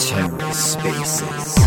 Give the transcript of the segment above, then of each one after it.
TerraSpaces.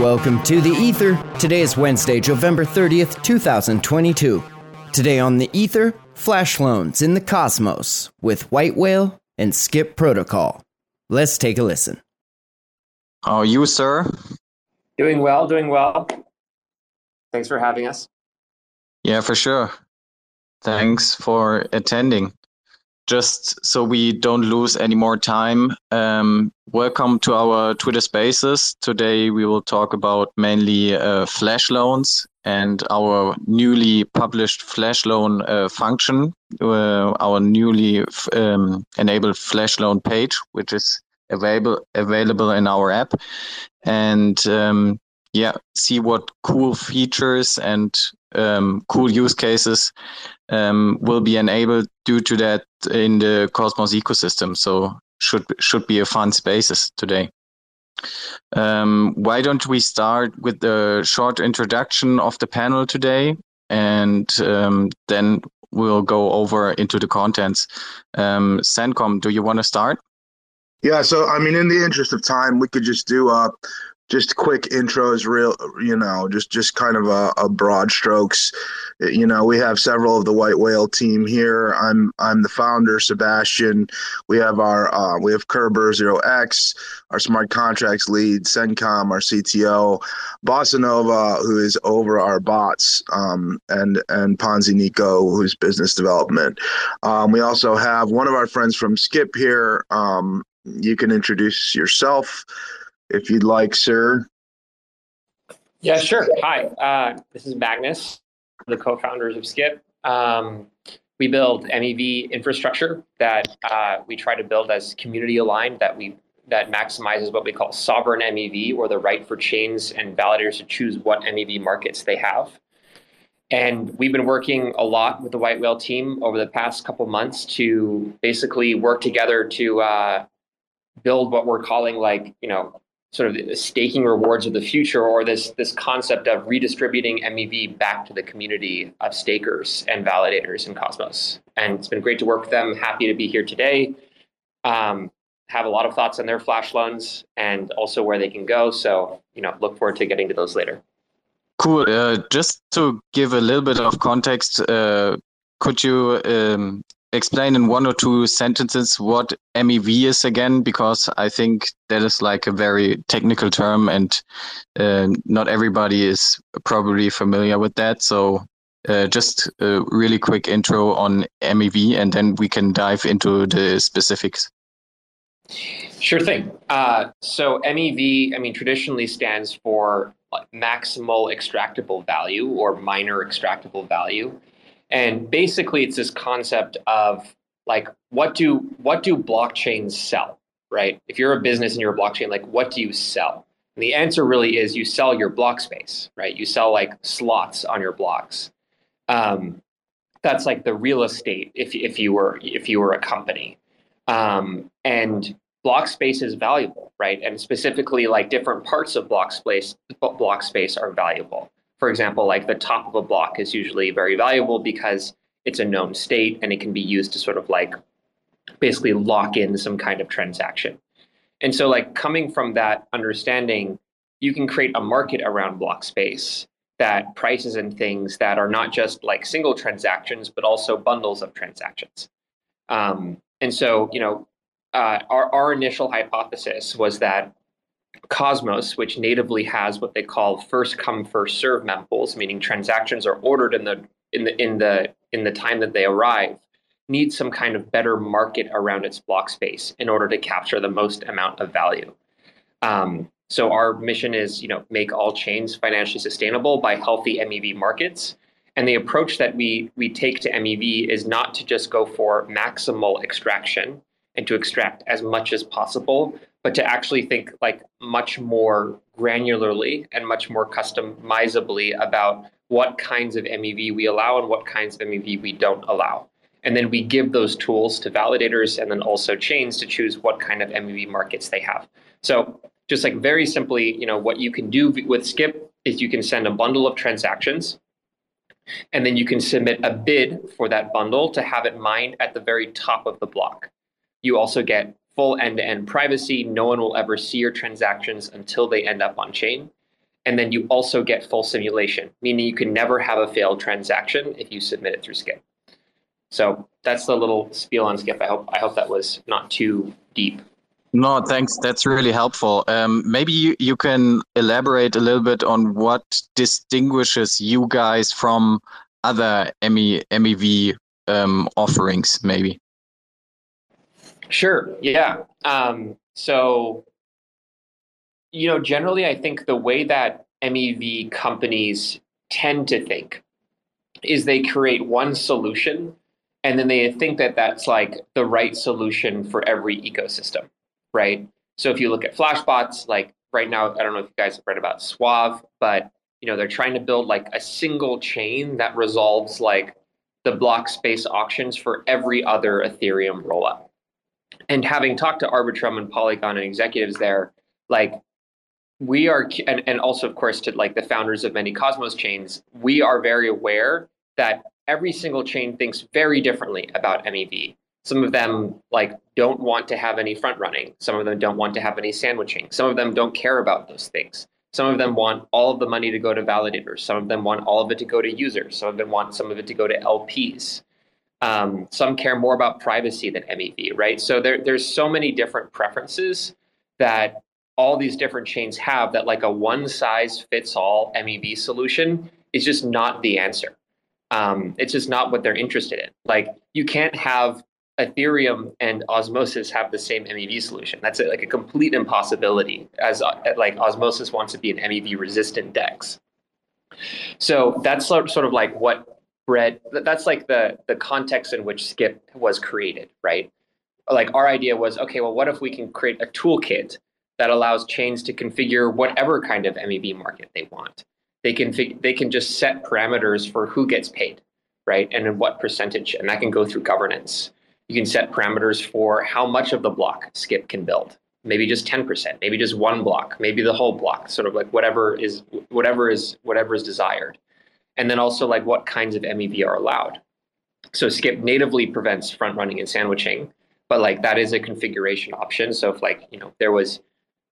Welcome to The Ether. Today is Wednesday, November 30th, 2022. Today on The Ether, flash loans in the cosmos with White Whale and Skip Protocol. Let's take a listen. How are you, sir? Doing well, doing well. Thanks for having us. Yeah, for sure. Thanks for attending just so we don't lose any more time, um, welcome to our Twitter Spaces. Today we will talk about mainly uh, flash loans and our newly published flash loan uh, function, uh, our newly um, enabled flash loan page, which is available available in our app, and um, yeah, see what cool features and um, cool use cases um, will be enabled due to that in the Cosmos ecosystem. So should should be a fun spaces today. Um, why don't we start with the short introduction of the panel today, and um, then we'll go over into the contents. Um, Sen Cøm, do you want to start? Yeah, so I mean, in the interest of time, we could just do uh, just quick intros real you know just just kind of a, a, broad strokes. You know we have several of the white whale team here. I'm i'm the founder sebastian. We have our uh, we have Kerber0x our smart contracts lead Sen Cøm our cto Bossanova who is over our bots um, and and ponzi nico who's business development. Um, we also have one of our friends from skip here. Um, you can introduce yourself if you'd like, sir. Yeah, sure. Hi, uh, this is Magnus, the co-founders of Skip. Um, we build MEV infrastructure that uh, we try to build as community aligned that we that maximizes what we call sovereign MEV or the right for chains and validators to choose what MEV markets they have. And we've been working a lot with the White Whale team over the past couple months to basically work together to uh, build what we're calling like you know sort of staking rewards of the future or this this concept of redistributing MEV back to the community of stakers and validators in Cosmos. And it's been great to work with them. Happy to be here today. Um, have a lot of thoughts on their flash loans and also where they can go. So, you know, look forward to getting to those later. Cool. Uh, just to give a little bit of context, uh, could you um, explain in one or two sentences what MEV is again? Because I think that is like a very technical term and uh, not everybody is probably familiar with that. So uh, just a really quick intro on MEV and then we can dive into the specifics. Sure thing. Uh, so MEV, I mean, traditionally stands for maximal extractable value or minor extractable value. And basically, it's this concept of like what do what do blockchains sell, right? If you're a business and you're a blockchain, like what do you sell? And the answer really is you sell your block space, right? You sell like slots on your blocks. Um, that's like the real estate if if you were if you were a company, um, and block space is valuable, right? And specifically, like different parts of block space block space are valuable for example, like the top of a block is usually very valuable because it's a known state and it can be used to sort of like basically lock in some kind of transaction. And so, like coming from that understanding, you can create a market around block space that prices and things that are not just like single transactions, but also bundles of transactions. Um, and so, you know, uh, our, our initial hypothesis was that Cosmos, which natively has what they call first come first serve mempools, meaning transactions are ordered in the in the in the in the time that they arrive, needs some kind of better market around its block space in order to capture the most amount of value. Um, So our mission is, you know, make all chains financially sustainable by healthy MEV markets. And the approach that we we take to MEV is not to just go for maximal extraction and to extract as much as possible, but to actually think like much more granularly and much more customizably about what kinds of MEV we allow and what kinds of MEV we don't allow. And then we give those tools to validators and then also chains to choose what kind of MEV markets they have. So just like very simply, you know, what you can do with Skip is you can send a bundle of transactions and then you can submit a bid for that bundle to have it mined at the very top of the block. You also get full end-to-end privacy. No one will ever see your transactions until they end up on chain. And then you also get full simulation, meaning you can never have a failed transaction if you submit it through Skip. So that's the little spiel on Skip. I hope I hope that was not too deep. No, thanks. That's really helpful. Um, maybe you, you can elaborate a little bit on what distinguishes you guys from other ME, MEV um, offerings, maybe. Sure. Yeah. Um, so, you know, generally, I think the way that MEV companies tend to think is they create one solution and then they think that that's like the right solution for every ecosystem right? So if you look at Flashbots, like right now, I don't know if you guys have read about Suave, but you know they're trying to build like a single chain that resolves like the block space auctions for every other Ethereum rollup. And having talked to Arbitrum and Polygon and executives there, like we are, and, and also of course to like the founders of many Cosmos chains, we are very aware that every single chain thinks very differently about MEV. Some of them like don't want to have any front running. Some of them don't want to have any sandwiching. Some of them don't care about those things. Some of them want all of the money to go to validators. Some of them want all of it to go to users. Some of them want some of it to go to LPs. Um, some care more about privacy than MEV, right? So there, there's so many different preferences that all these different chains have that like a one size fits all MEV solution is just not the answer. Um, it's just not what they're interested in. Like you can't have Ethereum and Osmosis have the same MEV solution. That's like a complete impossibility, as uh, like Osmosis wants to be an MEV resistant DEX. So that's sort of like what That's like the the context in which Skip was created, right? Like our idea was, okay, well, what if we can create a toolkit that allows chains to configure whatever kind of MEV market they want? They can they can just set parameters for who gets paid, right, and in what percentage, and that can go through governance you can set parameters for how much of the block Skip can build. Maybe just 10%, maybe just one block, maybe the whole block, sort of like whatever is whatever is whatever is desired. And then also like what kinds of MEV are allowed. So Skip natively prevents front running and sandwiching, but like that is a configuration option. So if like, you know, there was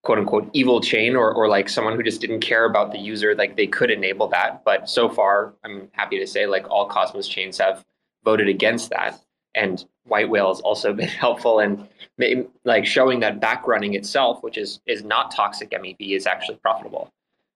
quote unquote evil chain or, or like someone who just didn't care about the user, like they could enable that. But so far, I'm happy to say like all Cosmos chains have voted against that and white whale has also been helpful in like showing that back running itself, which is is not toxic MEV, is actually profitable.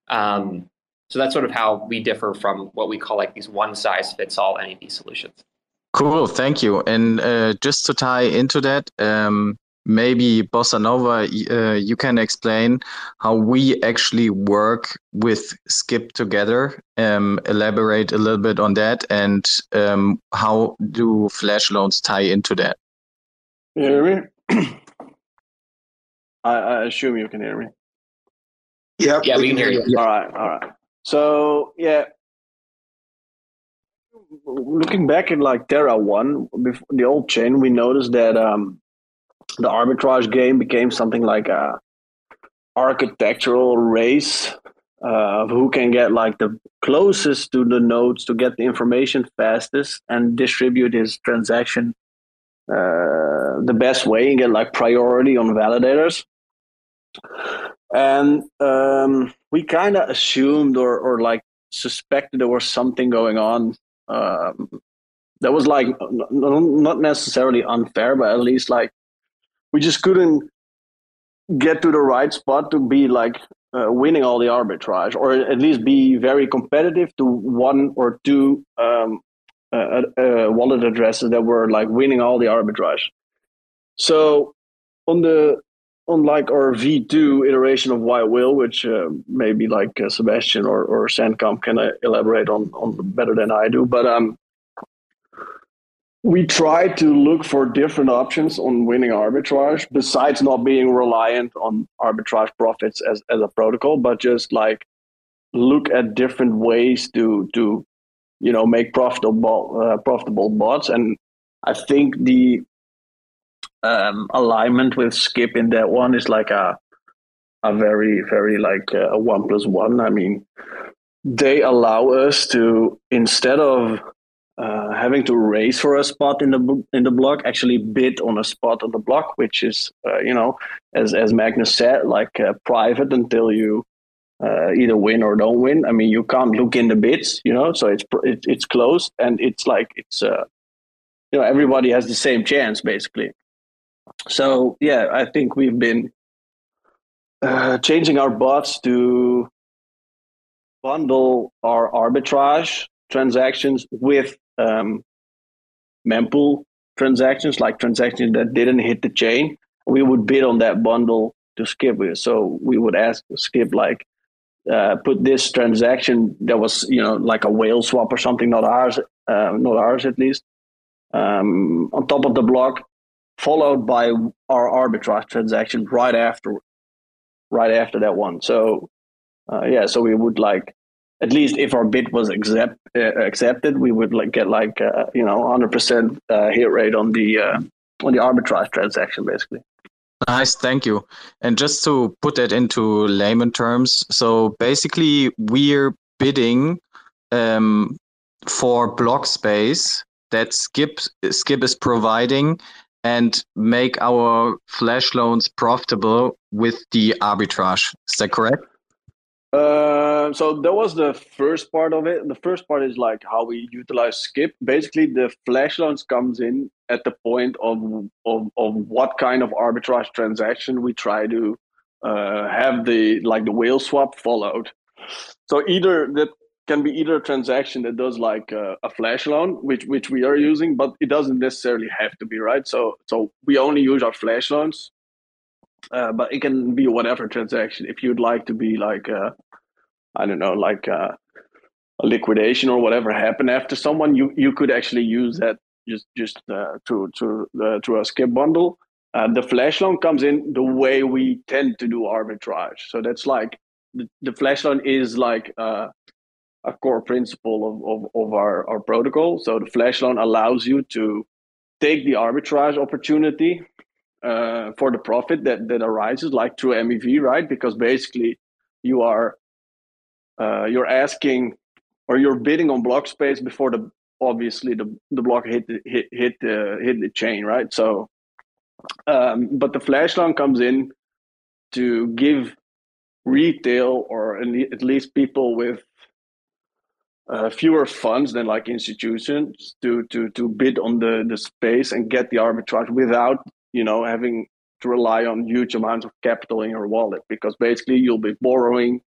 Um, so that's sort of how we differ from what we call like these one size fits all MEV solutions. Cool, thank you. And uh, just to tie into that, um, maybe Bossanova, uh, you can explain how we actually work with Skip together. Um, elaborate a little bit on that, and um, how do flash loans tie into that? You hear me? I, I, assume you can hear me. Yeah, yeah, we can hear you. All right, all right. So yeah, looking back at like Terra One, the old chain, we noticed that um, the arbitrage game became something like a architectural race uh, of who can get like the closest to the nodes to get the information fastest and distribute his transaction uh, the best way and get like priority on validators. And um, we kind of assumed or, or like suspected there was something going on um, that was like not necessarily unfair, but at least like we just couldn't get to the right spot to be like uh, winning all the arbitrage, or at least be very competitive to one or two um, uh, uh, wallet addresses that were like winning all the arbitrage. So on the on like our V2 iteration of White Whale, which uh, maybe like uh, Sebastian or, or Sen Cøm can uh, elaborate on, on better than I do. But um, we try to look for different options on winning arbitrage besides not being reliant on arbitrage profits as, as a protocol, but just like look at different ways to to you know make profitable uh, profitable bots and I think the um, alignment with Skip in that one is like a a very very like a one plus one. I mean, they allow us to instead of uh, having to race for a spot in the in the block, actually bid on a spot on the block, which is uh, you know as as Magnus said, like uh, private until you uh, either win or don't win. I mean, you can't look in the bids, you know, so it's it, it's closed and it's like it's uh, you know everybody has the same chance basically. So yeah, I think we've been uh, changing our bots to bundle our arbitrage transactions with um, mempool transactions, like transactions that didn't hit the chain. We would bid on that bundle to skip it. So we would ask skip like uh, put this transaction that was you know like a whale swap or something, not ours, uh, not ours at least, um, on top of the block followed by our arbitrage transaction right after right after that one so uh, yeah so we would like at least if our bid was accept, uh, accepted we would like get like uh, you know 100% uh, hit rate on the uh, on the arbitrage transaction basically Nice, thank you. And just to put that into layman terms, so basically we're bidding um, for block space that Skip Skip is providing and make our flash loans profitable with the arbitrage. Is that correct? Uh, so that was the first part of it. The first part is like how we utilize Skip. Basically, the flash loans comes in at the point of of, of what kind of arbitrage transaction we try to uh, have the like the whale swap followed. So either that can be either a transaction that does like a, a, flash loan, which which we are using, but it doesn't necessarily have to be right. So so we only use our flash loans, uh, but it can be whatever transaction. If you'd like to be like a, I don't know, like a, a liquidation or whatever happened after someone, you you could actually use that just just uh, to to uh, to a skip bundle. Uh, the flash loan comes in the way we tend to do arbitrage. So that's like the, the flash loan is like uh, a core principle of, of, of our, our protocol. So the flash loan allows you to take the arbitrage opportunity uh, for the profit that, that arises, like through MEV, right? Because basically you are uh, you're asking or you're bidding on block space before the obviously the, the block hit the, hit hit the hit the chain, right? So, um, but the flash loan comes in to give retail or at least people with uh, fewer funds than like institutions to to to bid on the the space and get the arbitrage without you know having to rely on huge amounts of capital in your wallet. Because basically you'll be borrowing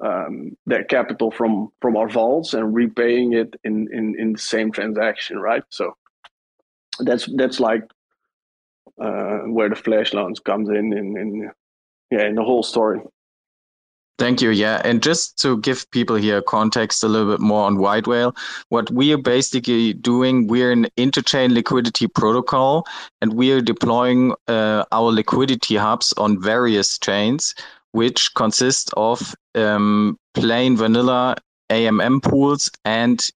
um, that capital from from our vaults and repaying it in in in the same transaction right? So that's that's like uh, where the flash loans comes in in, in yeah in the whole story Thank you. Yeah. And just to give people here context a little bit more on White Whale, what we are basically doing, we're an interchain liquidity protocol and we are deploying uh, our liquidity hubs on various chains, which consist of um, plain vanilla AMM pools and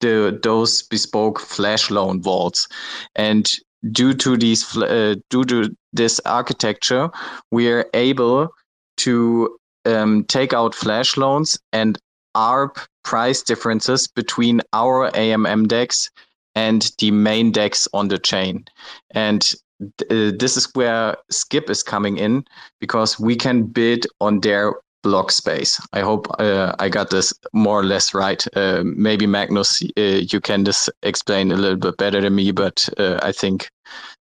the, those bespoke flash loan vaults. And due to these, uh, due to this architecture, we are able to um, take out flash loans and ARB price differences between our AMM DEX and the main DEX on the chain. And uh, this is where Skip is coming in because we can bid on their block space. I hope uh, I got this more or less right. Uh, maybe Magnus, uh, you can just explain a little bit better than me, but uh, I think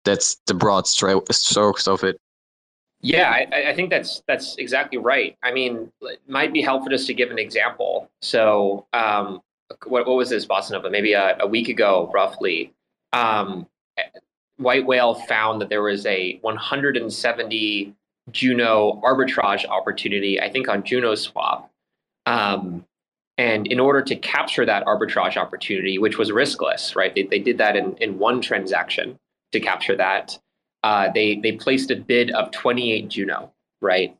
that's the broad strokes of it. Yeah, I, I, think that's that's exactly right. I mean, it might be helpful just to give an example. So, um, what, what was this, Boston Open? Maybe a, a, week ago, roughly. Um, White Whale found that there was a 170 Juno arbitrage opportunity, I think on Juno Swap. Um, and in order to capture that arbitrage opportunity, which was riskless, right? They, they did that in, in one transaction to capture that. Uh, they they placed a bid of 28 Juno, right?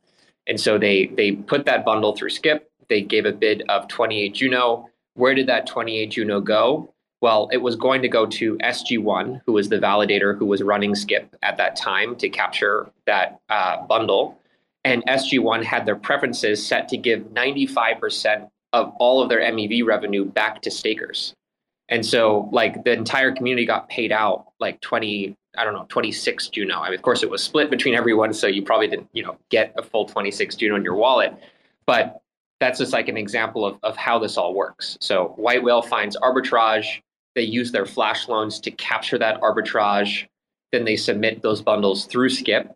And so they they put that bundle through Skip. They gave a bid of 28 Juno. Where did that 28 Juno go? Well, it was going to go to SG1, who was the validator who was running Skip at that time to capture that uh, bundle. And SG1 had their preferences set to give 95% of all of their MEV revenue back to stakers. And so, like, the entire community got paid out like 20, I don't know, 26 Juno. I mean, of course, it was split between everyone. So you probably didn't, you know, get a full 26 Juno in your wallet. But that's just like an example of, of how this all works. So White Whale finds arbitrage they use their flash loans to capture that arbitrage. Then they submit those bundles through Skip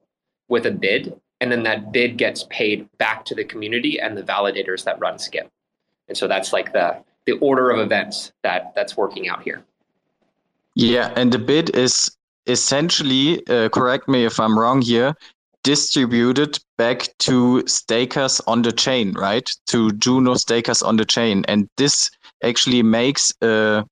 with a bid. And then that bid gets paid back to the community and the validators that run Skip. And so that's like the, the order of events that that's working out here. Yeah, and the bid is essentially, uh, correct me if I'm wrong here, distributed back to stakers on the chain, right? To Juno stakers on the chain. And this actually makes a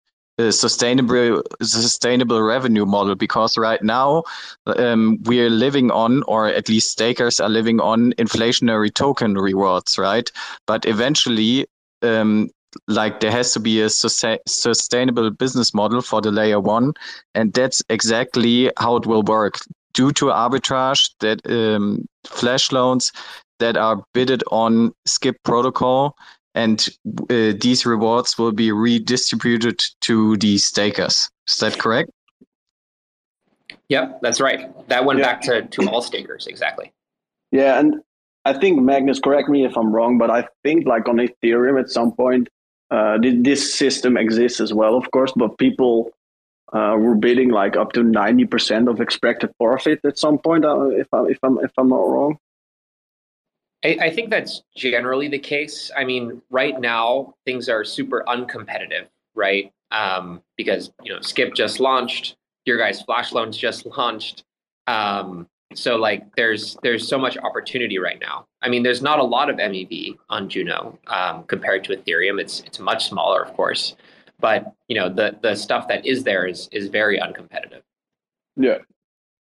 sustainable sustainable revenue model because right now um, we are living on or at least stakers are living on inflationary token rewards right but eventually um, like there has to be a sustainable business model for the layer one and that's exactly how it will work due to arbitrage that um, flash loans that are bidded on skip protocol and uh, these rewards will be redistributed to the stakers. Is that correct? Yep, that's right. That went yeah. back to, to all stakers, exactly. Yeah, and I think Magnus, correct me if I'm wrong, but I think like on Ethereum at some point, uh, this system exists as well, of course, but people uh, were bidding like up to 90% of expected profit at some point, uh, if, I, if, I'm, if I'm not wrong. I, I think that's generally the case. I mean, right now things are super uncompetitive, right? Um, because you know Skip just launched, your guys' Flash loans just launched. Um, so like there's there's so much opportunity right now. I mean, there's not a lot of MEV on Juno um, compared to Ethereum. It's it's much smaller, of course, but you know the the stuff that is there is is very uncompetitive. Yeah,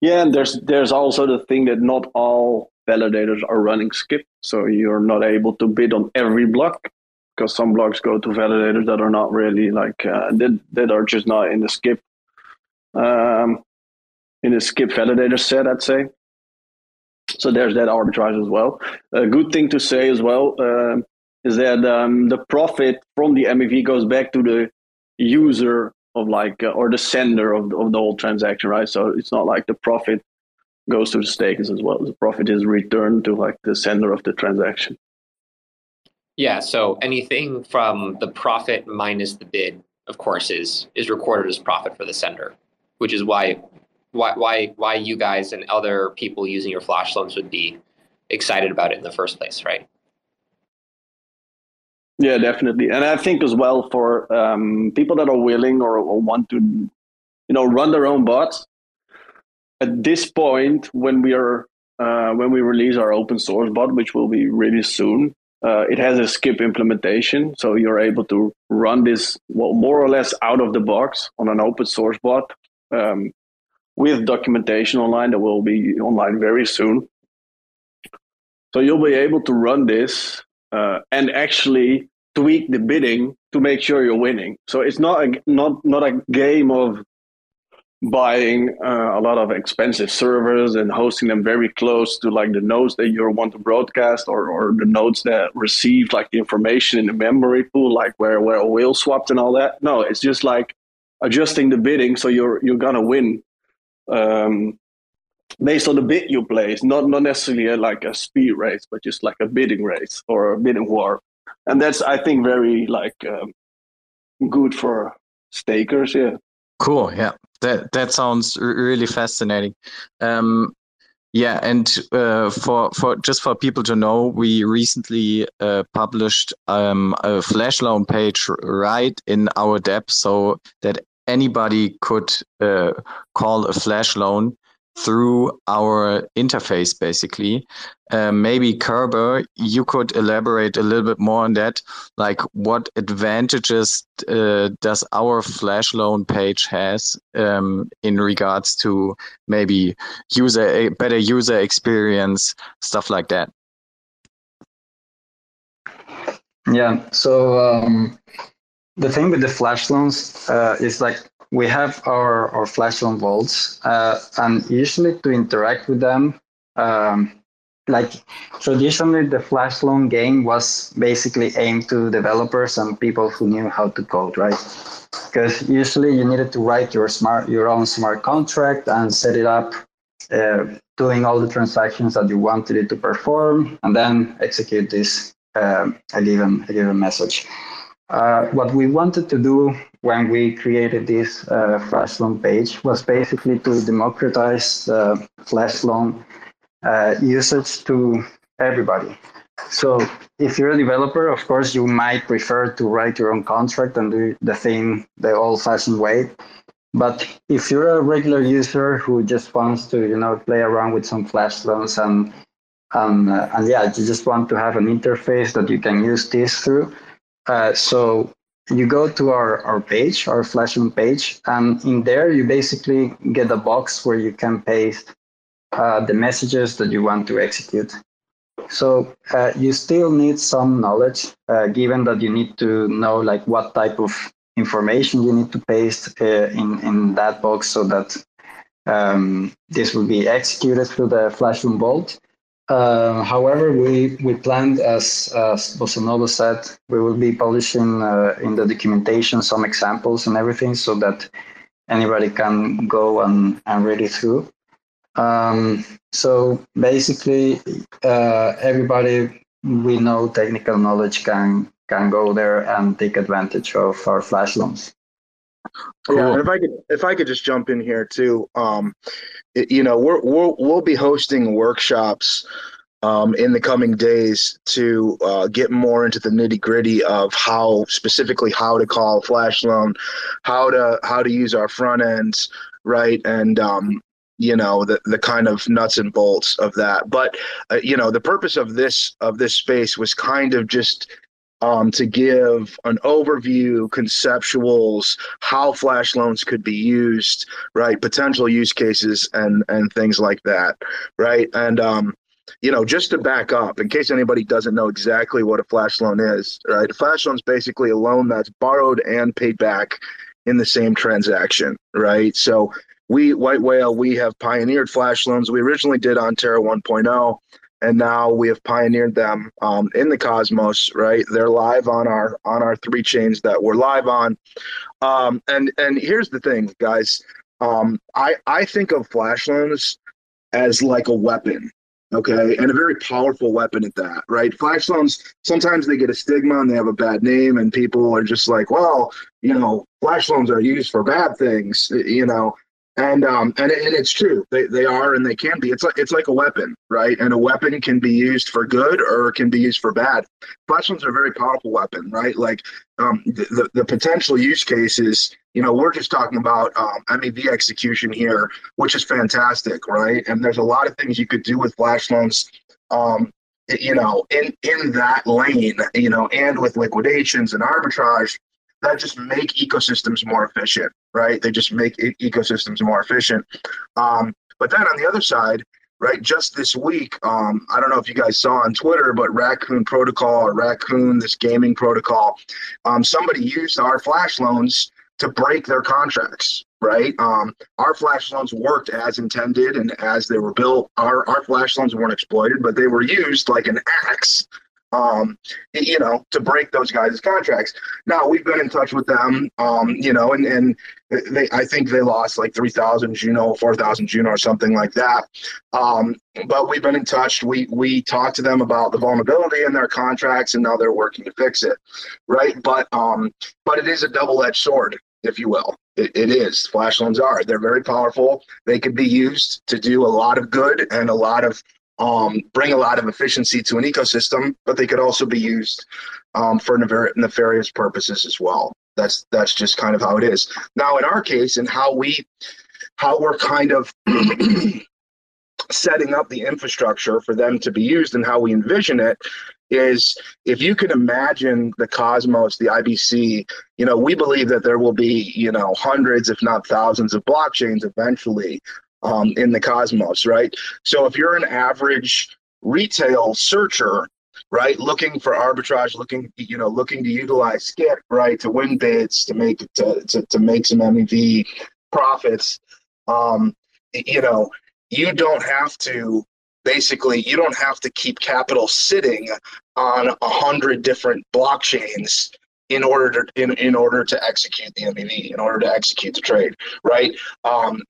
yeah, and there's there's also the thing that not all validators are running skip so you're not able to bid on every block because some blocks go to validators that are not really like uh, that, that are just not in the skip um, in the skip validator set i'd say so there's that arbitrage as well a good thing to say as well uh, is that um, the profit from the mev goes back to the user of like uh, or the sender of, of the whole transaction right so it's not like the profit goes to the stakers as well. The profit is returned to like the sender of the transaction. Yeah, so anything from the profit minus the bid, of course, is is recorded as profit for the sender, which is why why why why you guys and other people using your flash loans would be excited about it in the first place, right? Yeah, definitely, and I think as well for um, people that are willing or, or want to, you know, run their own bots at this point, when we are uh, when we release our open source bot, which will be really soon, uh, it has a skip implementation, so you're able to run this well, more or less out of the box on an open source bot. Um, with documentation online that will be online very soon. So you'll be able to run this uh, and actually tweak the bidding to make sure you're winning. So it's not a not not a game of buying uh, a lot of expensive servers and hosting them very close to like the nodes that you want to broadcast or, or the nodes that receive like the information in the memory pool like where where a whale swapped and all that no it's just like adjusting the bidding so you're you're gonna win um, based on the bid you place not not necessarily a, like a speed race but just like a bidding race or a bidding war and that's i think very like um, good for stakers yeah Cool. Yeah, that that sounds really fascinating. Um, yeah, and uh, for for just for people to know, we recently uh, published um, a flash loan page right in our dApp, so that anybody could uh, call a flash loan through our interface, basically. Uh, maybe Kerber, you could elaborate a little bit more on that. Like, what advantages uh, does our flash loan page has um, in regards to maybe user a better user experience, stuff like that? Yeah. So um, the thing with the flash loans uh, is like we have our, our flash loan vaults, uh, and usually to interact with them, um, like traditionally the flash loan game was basically aimed to developers and people who knew how to code, right? Because usually you needed to write your smart your own smart contract and set it up, uh, doing all the transactions that you wanted it to perform, and then execute this uh, a given a given message. Uh, what we wanted to do when we created this uh, page was basically to democratize uh, usage to everybody. So if you're a developer, of course, you might prefer to write your own contract and do the thing the old-fashioned way. But if you're a regular user who just wants to, you know, play around with some flash loans and um, uh, and yeah, you just want to have an interface that you can use this through. Uh, so you go to our, our page, our flash loan page, and in there you basically get a box where you can paste uh, the messages that you want to execute. So uh, you still need some knowledge, uh, given that you need to know like what type of information you need to paste uh, in in that box so that um, this will be executed through the Flash loan Vault. Uh, however, we, we planned, as, as Bossanova said, we will be publishing uh, in the documentation some examples and everything so that anybody can go and, and read it through. Um, so basically, uh, everybody we know technical knowledge can can go there and take advantage of our flash loans. Cool. Yeah, if I could, if I could just jump in here too, um, it, you know, we're, we'll we'll be hosting workshops um, in the coming days to uh, get more into the nitty gritty of how specifically how to call flash loan, how to how to use our front ends, right, and um, you know the the kind of nuts and bolts of that. But uh, you know, the purpose of this of this space was kind of just um, to give an overview, conceptuals, how flash loans could be used, right? Potential use cases and and things like that, right? And um, you know, just to back up, in case anybody doesn't know exactly what a flash loan is, right? A flash loan is basically a loan that's borrowed and paid back in the same transaction, right? So we White Whale, we have pioneered flash loans. We originally did on Terra 1.0 and now we have pioneered them um, in the cosmos right? They're live on our on our three chains that we're live on. Um, and and here's the thing guys. Um, i i think of flash loans as like a weapon okay? And a very powerful weapon at that right? Flash loans sometimes they get a stigma and they have a bad name and people are just like well you know flash loans are used for bad things you know and um and, and it's true. They, they are and they can be. It's like it's like a weapon right? And a weapon can be used for good or it can be used for bad. Flashloans are a very powerful weapon right? Like um the, the potential use cases you know we're just talking about um, mev execution here which is fantastic right? And there's a lot of things you could do with flash loans um you know in in that lane you know and with liquidations and arbitrage that just make ecosystems more efficient, right? They just make ecosystems more efficient. Um, but then on the other side, right, just this week, um, I don't know if you guys saw on Twitter, but Raccoon Protocol or Raccoon, this gaming protocol, um, somebody used our flash loans to break their contracts, right? Um, our flash loans worked as intended and as they were built. Our, our flash loans weren't exploited, but they were used like an axe um, you know, to break those guys' contracts. Now we've been in touch with them, um, you know, and, and they, I think they lost like 3,000 Juno, 4,000 Juno or something like that. Um, but we've been in touch. We, we talked to them about the vulnerability in their contracts and now they're working to fix it. Right. But, um, but it is a double edged sword, if you will. It, it is. Flash loans are. They're very powerful. They can be used to do a lot of good and a lot of um, bring a lot of efficiency to an ecosystem, but they could also be used um, for nefarious purposes as well. That's that's just kind of how it is. Now, in our case, and how we how we're kind of setting up the infrastructure for them to be used and how we envision it is if you can imagine the cosmos the ibc you know we believe that there will be you know hundreds if not thousands of blockchains eventually um, in the cosmos right? So if you're an average retail searcher right looking for arbitrage looking you know looking to utilize skip right to win bids to make to, to, to make some mev profits um, you know you don't have to basically you don't have to keep capital sitting on a hundred different blockchains in order to in, in order to execute the MEV, in order to execute the trade, right? Um,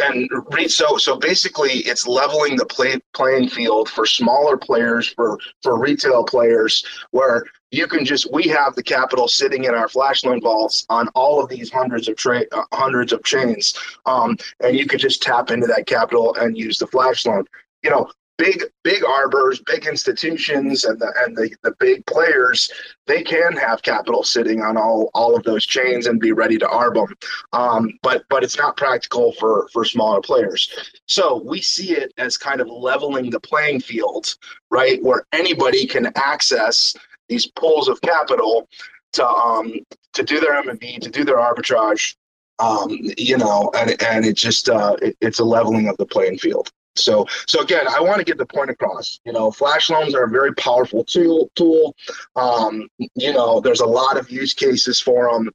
and so so basically, it's leveling the play, playing field for smaller players, for for retail players, where you can just we have the capital sitting in our flash loan vaults on all of these hundreds of trade uh, hundreds of chains, um, and you could just tap into that capital and use the flash loan. You know, big big arbors, big institutions, and the and the, the big players, they can have capital sitting on all all of those chains and be ready to arb them. Um, but but it's not practical for for smaller players. So we see it as kind of leveling the playing field, right, where anybody can access these pools of capital to um to do their MMV, to do their arbitrage. Um, you know, and and it just uh, it, it's a leveling of the playing field. So, so again, I want to get the point across. You know, flash loans are a very powerful tool. Tool. Um, you know, there's a lot of use cases for them.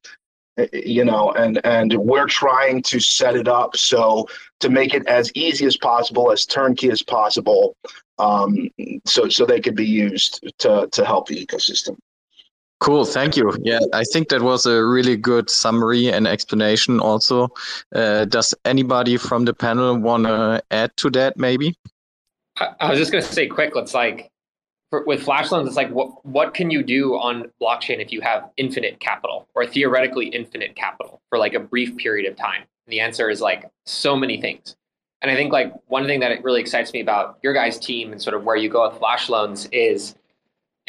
Eh, eh, you know, and and we're trying to set it up so to make it as easy as possible, as turnkey as possible, um, so so they could be used to to help the ecosystem. Cool, thank you. Yeah, I think that was a really good summary and explanation. Also, uh, does anybody from the panel want to add to that? Maybe. I, I was just going to say quick. Let's like for, with flash loans. It's like what what can you do on blockchain if you have infinite capital or theoretically infinite capital for like a brief period of time? And the answer is like so many things. And I think like one thing that really excites me about your guys' team and sort of where you go with flash loans is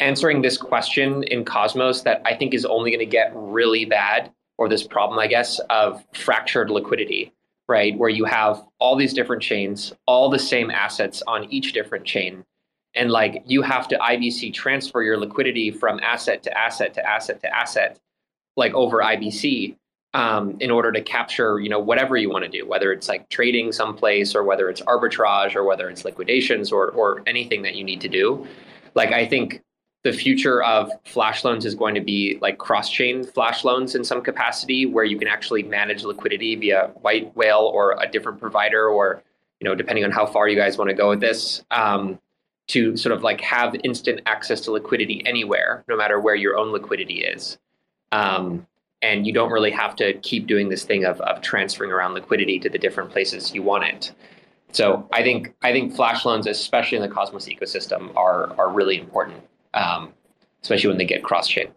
answering this question in Cosmos that I think is only going to get really bad, or this problem, I guess, of fractured liquidity, right? Where you have all these different chains, all the same assets on each different chain. And like you have to IBC transfer your liquidity from asset to asset to asset to asset, like over IBC, um, in order to capture, you know, whatever you want to do, whether it's like trading someplace or whether it's arbitrage or whether it's liquidations or or anything that you need to do. Like I think the future of flash loans is going to be like cross-chain flash loans in some capacity where you can actually manage liquidity via white whale or a different provider or you know depending on how far you guys want to go with this um, to sort of like have instant access to liquidity anywhere no matter where your own liquidity is. Um, and you don't really have to keep doing this thing of, of transferring around liquidity to the different places you want it. So i think i think flash loans especially in the cosmos ecosystem are are really important um, especially when they get cross chain.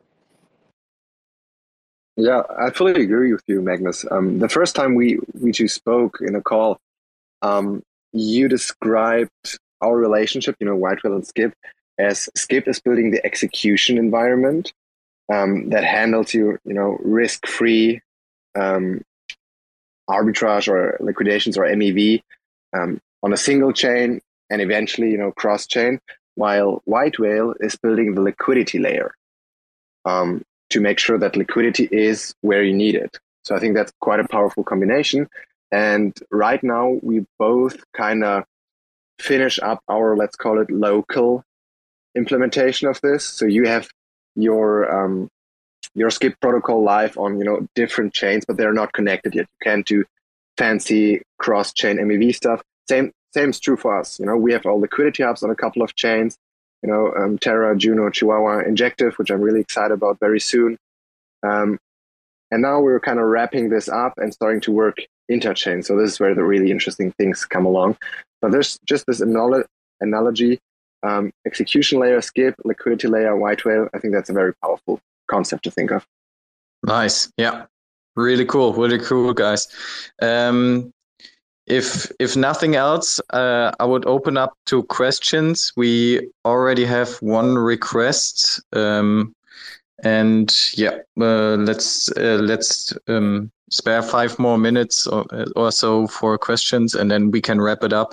Yeah, I fully agree with you, Magnus. Um, the first time we we two spoke in a call, um, you described our relationship, you know, White Whale and Skip, as Skip is building the execution environment um, that handles you, you know, risk-free um, arbitrage or liquidations or MEV um, on a single chain and eventually, you know, cross-chain while White Whale is building the liquidity layer um, to make sure that liquidity is where you need it. So I think that's quite a powerful combination. And right now, we both kind of finish up our, let's call it local implementation of this. So you have your um, your skip protocol live on you know different chains, but they're not connected yet. You can't do fancy cross chain MEV stuff. Same same is true for us. You know, we have all liquidity hubs on a couple of chains. You know, um, Terra, Juno, Chihuahua, Injective, which I'm really excited about very soon. Um, and now we're kind of wrapping this up and starting to work interchain. So this is where the really interesting things come along. But there's just this analogy: um, execution layer, skip, liquidity layer, white whale. I think that's a very powerful concept to think of. Nice. Yeah. Really cool. Really cool, guys. Um, if if nothing else, uh, I would open up to questions. We already have one request. Um, And yeah, uh, let's uh, let's um, spare five more minutes or, or, so for questions, and then we can wrap it up.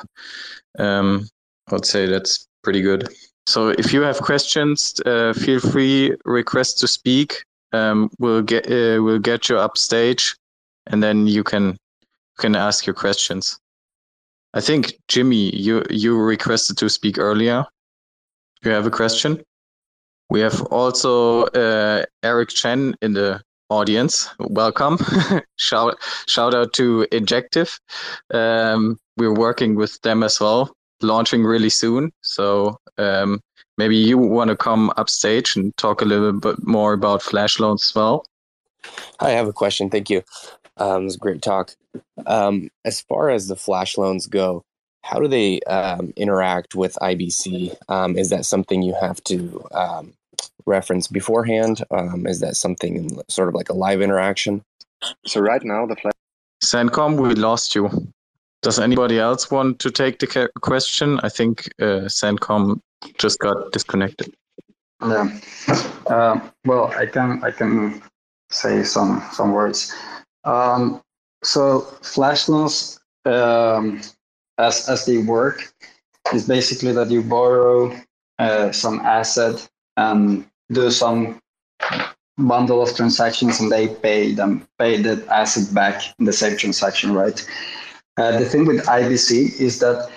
Um, I'd say that's pretty good. So if you have questions, uh, feel free request to speak. Um, we'll get uh, we'll get you up stage, and then you can can ask your questions. I think Jimmy, you you requested to speak earlier. You have a question. We have also uh, Eric Chen in the audience. Welcome. shout shout out to Injective. Um, we're working with them as well, launching really soon. So um, maybe you want to come upstage and talk a little bit more about flash loans as well. I have a question. Thank you. Um, it was a great talk. Um, as far as the flash loans go, how do they um, interact with IBC? Um, is that something you have to um, reference beforehand? Um, is that something sort of like a live interaction? So right now the flash. Sen Cøm, we lost you. Does anybody else want to take the question? I think uh, Sen Cøm just got disconnected. Yeah. Uh, well, I can I can say some some words. Um, so flash loans, um, as as they work, is basically that you borrow uh, some asset and do some bundle of transactions, and they pay them pay the asset back in the same transaction, right? Uh, the thing with IBC is that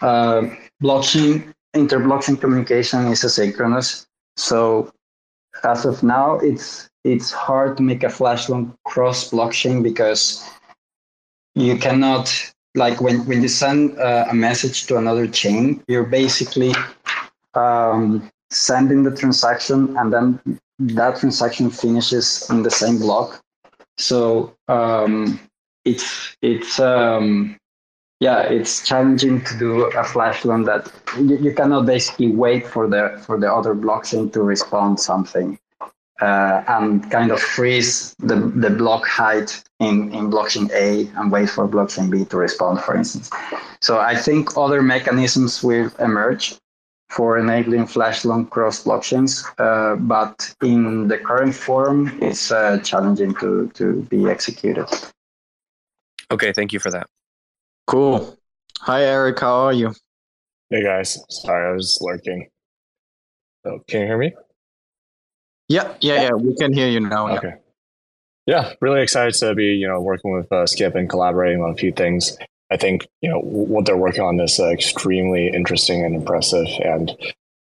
uh, blockchain inter-blockchain communication is asynchronous. So as of now, it's it's hard to make a flash loan cross blockchain because you cannot like when when you send uh, a message to another chain, you're basically um, sending the transaction and then that transaction finishes in the same block. So um, it's it's um, yeah, it's challenging to do a flash loan that you, you, cannot basically wait for the for the other blockchain to respond something uh, and kind of freeze the, the block height in, in blockchain A and wait for blockchain B to respond, for instance. So I think other mechanisms will emerge for enabling flash loan cross blockchains, uh, but in the current form, it's uh, challenging to, to be executed. Okay, thank you for that. Cool. Hi, Eric. How are you? Hey, guys. Sorry, I was lurking. Oh, can you hear me? Yeah, yeah, yeah. We can hear you now. Okay. Yeah, really excited to be you know working with uh, Skip and collaborating on a few things. I think you know what they're working on is uh, extremely interesting and impressive, and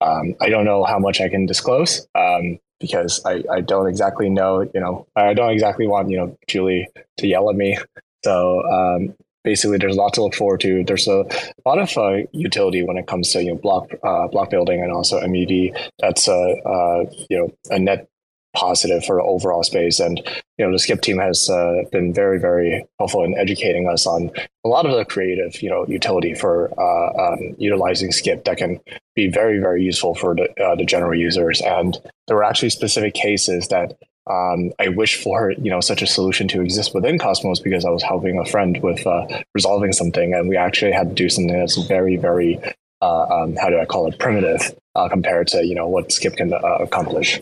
um, I don't know how much I can disclose um, because I, I don't exactly know. You know, I don't exactly want you know Julie to yell at me. So um, basically there's a lot to look forward to. There's a lot of uh, utility when it comes to you know block uh, block building and also MEV. That's a uh, uh, you know a net positive for the overall space. And you know the Skip team has uh, been very very helpful in educating us on a lot of the creative you know utility for uh, um, utilizing Skip that can be very very useful for the, the general users. And there were actually specific cases that um, I wish for you know such a solution to exist within Cosmos because I was helping a friend with uh, resolving something, and we actually had to do something that's very, very uh, um, how do I call it primitive uh, compared to you know what Skip can uh, accomplish.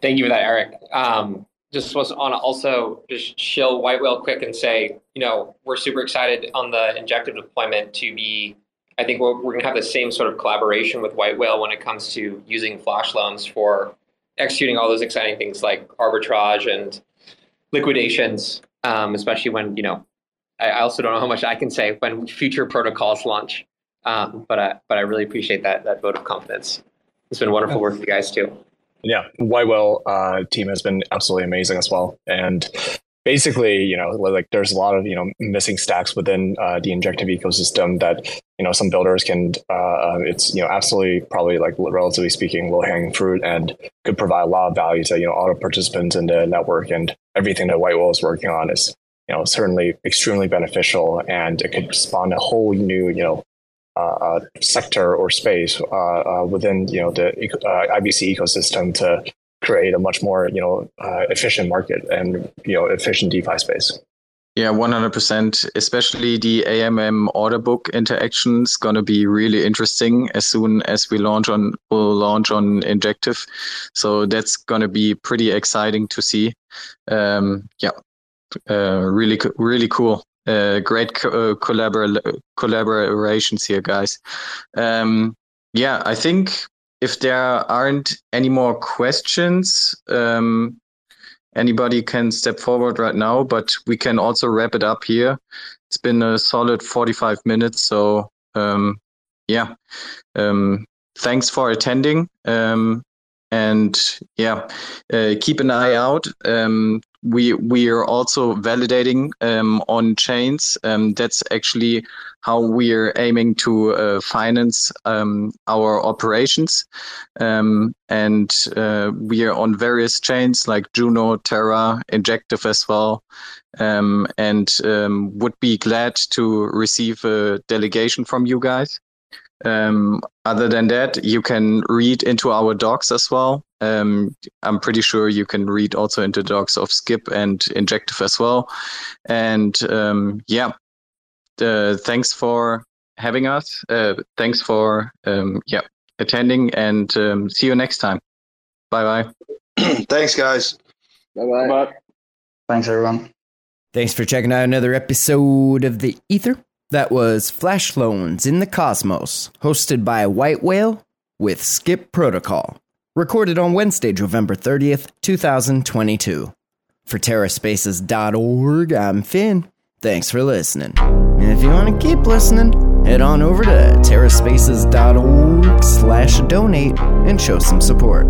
Thank you for that, Eric. Um, just was on also just chill White Whale quick and say, you know, we're super excited on the Injective deployment to be. I think we're, we're going to have the same sort of collaboration with White Whale when it comes to using flash loans for executing all those exciting things like arbitrage and liquidations, um, especially when, you know, I, I, also don't know how much I can say when future protocols launch. Um, but, I, but I really appreciate that, that vote of confidence. It's been wonderful work, with you guys too. Yeah, Whale uh, team has been absolutely amazing as well. And basically, you know, like there's a lot of you know missing stacks within uh, the Injective ecosystem that you know some builders can. Uh, it's you know absolutely probably like relatively speaking low hanging fruit and could provide a lot of value to you know auto participants in the network and everything that White Whale is working on is you know certainly extremely beneficial and it could spawn a whole new you know uh, uh sector or space uh, uh, within you know the IBC ecosystem to create a much more you know uh, efficient market and you know efficient DeFi space. Yeah, 100%. Especially the AMM order book interaction is going to be really interesting as soon as we launch on, will launch on Injective. So that's going to be pretty exciting to see. Um, yeah, uh, really, really cool. Uh, great co- uh, collabor- collaborations here, guys. Um, yeah, I think if there aren't any more questions, um, anybody can step forward right now, but we can also wrap it up here. It's been a solid 45 minutes. So, um, yeah, um, thanks for attending. Um, and yeah, uh, keep an eye out. Um, we we are also validating um, on chains. Um, that's actually how we are aiming to uh, finance um, our operations, um, and uh, we are on various chains like Juno, Terra, Injective as well, um, and would be glad to receive a delegation from you guys. Um, other than that, you can read into our docs as well. Um, I'm pretty sure you can read also into docs of Skip and Injective as well. And um, yeah, uh, thanks for having us. Uh, thanks for um, yeah attending, and um, see you next time. Bye bye. thanks, guys. Bye bye. Thanks, everyone. Thanks for checking out another episode of the Ether. That was Flash Loans in the Cosmos, hosted by White Whale with Skip Protocol. Recorded on Wednesday, November 30th, 2022. For TerraSpaces.org, I'm Finn. Thanks for listening. And if you want to keep listening, head on over to TerraSpaces.org slash donate and show some support.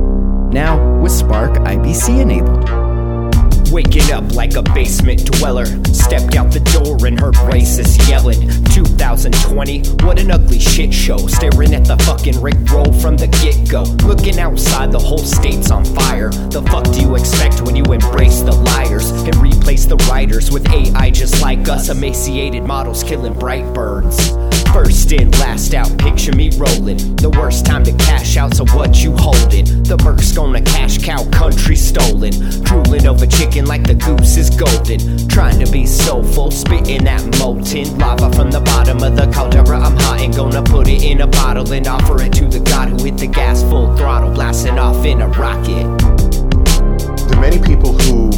Now with Spark IBC enabled. Waking up like a basement dweller. Stepped out the door and heard racists yelling. 2020, what an ugly shit show. Staring at the fucking Rick roll from the get go. Looking outside, the whole state's on fire. The fuck do you expect when you embrace the liars and replace the writers with AI just like us? Emaciated models killing bright birds. First in, last out, picture me rolling. The worst time to cash out, so what you holding? The Merc's gonna cash cow, country stolen. Drooling over chicken like the goose is golden. Trying to be soulful, spitting that molten lava from the bottom of the caldera. I'm hot and gonna put it in a bottle and offer it to the god who hit the gas full throttle, blasting off in a rocket. The many people who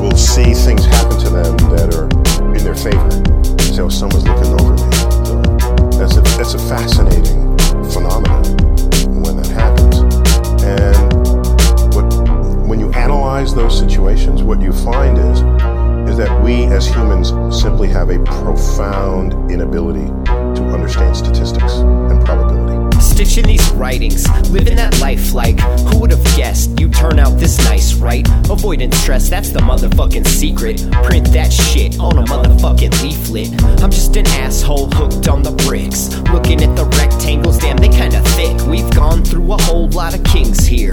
will, will see things happen to them that are in their favor. Oh, someone's writings, living that life like who would have guessed you turn out this nice, right? Avoiding stress, that's the motherfucking secret. Print that shit on a motherfucking leaflet. I'm just an asshole hooked on the bricks. Looking at the rectangles, damn, they kinda thick. We've gone through a whole lot of kings here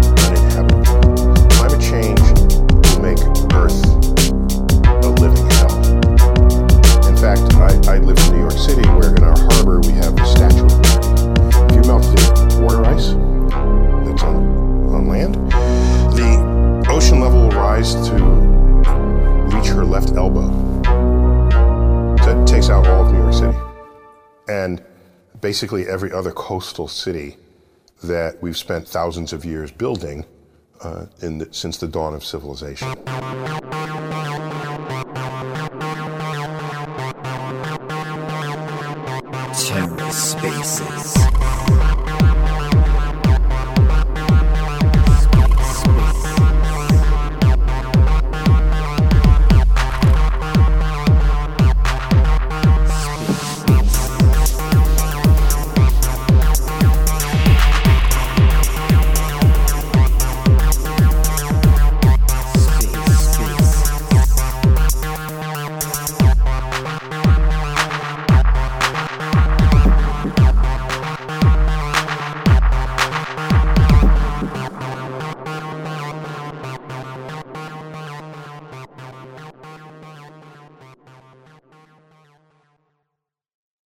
basically every other coastal city that we've spent thousands of years building uh, the, since the dawn of civilization.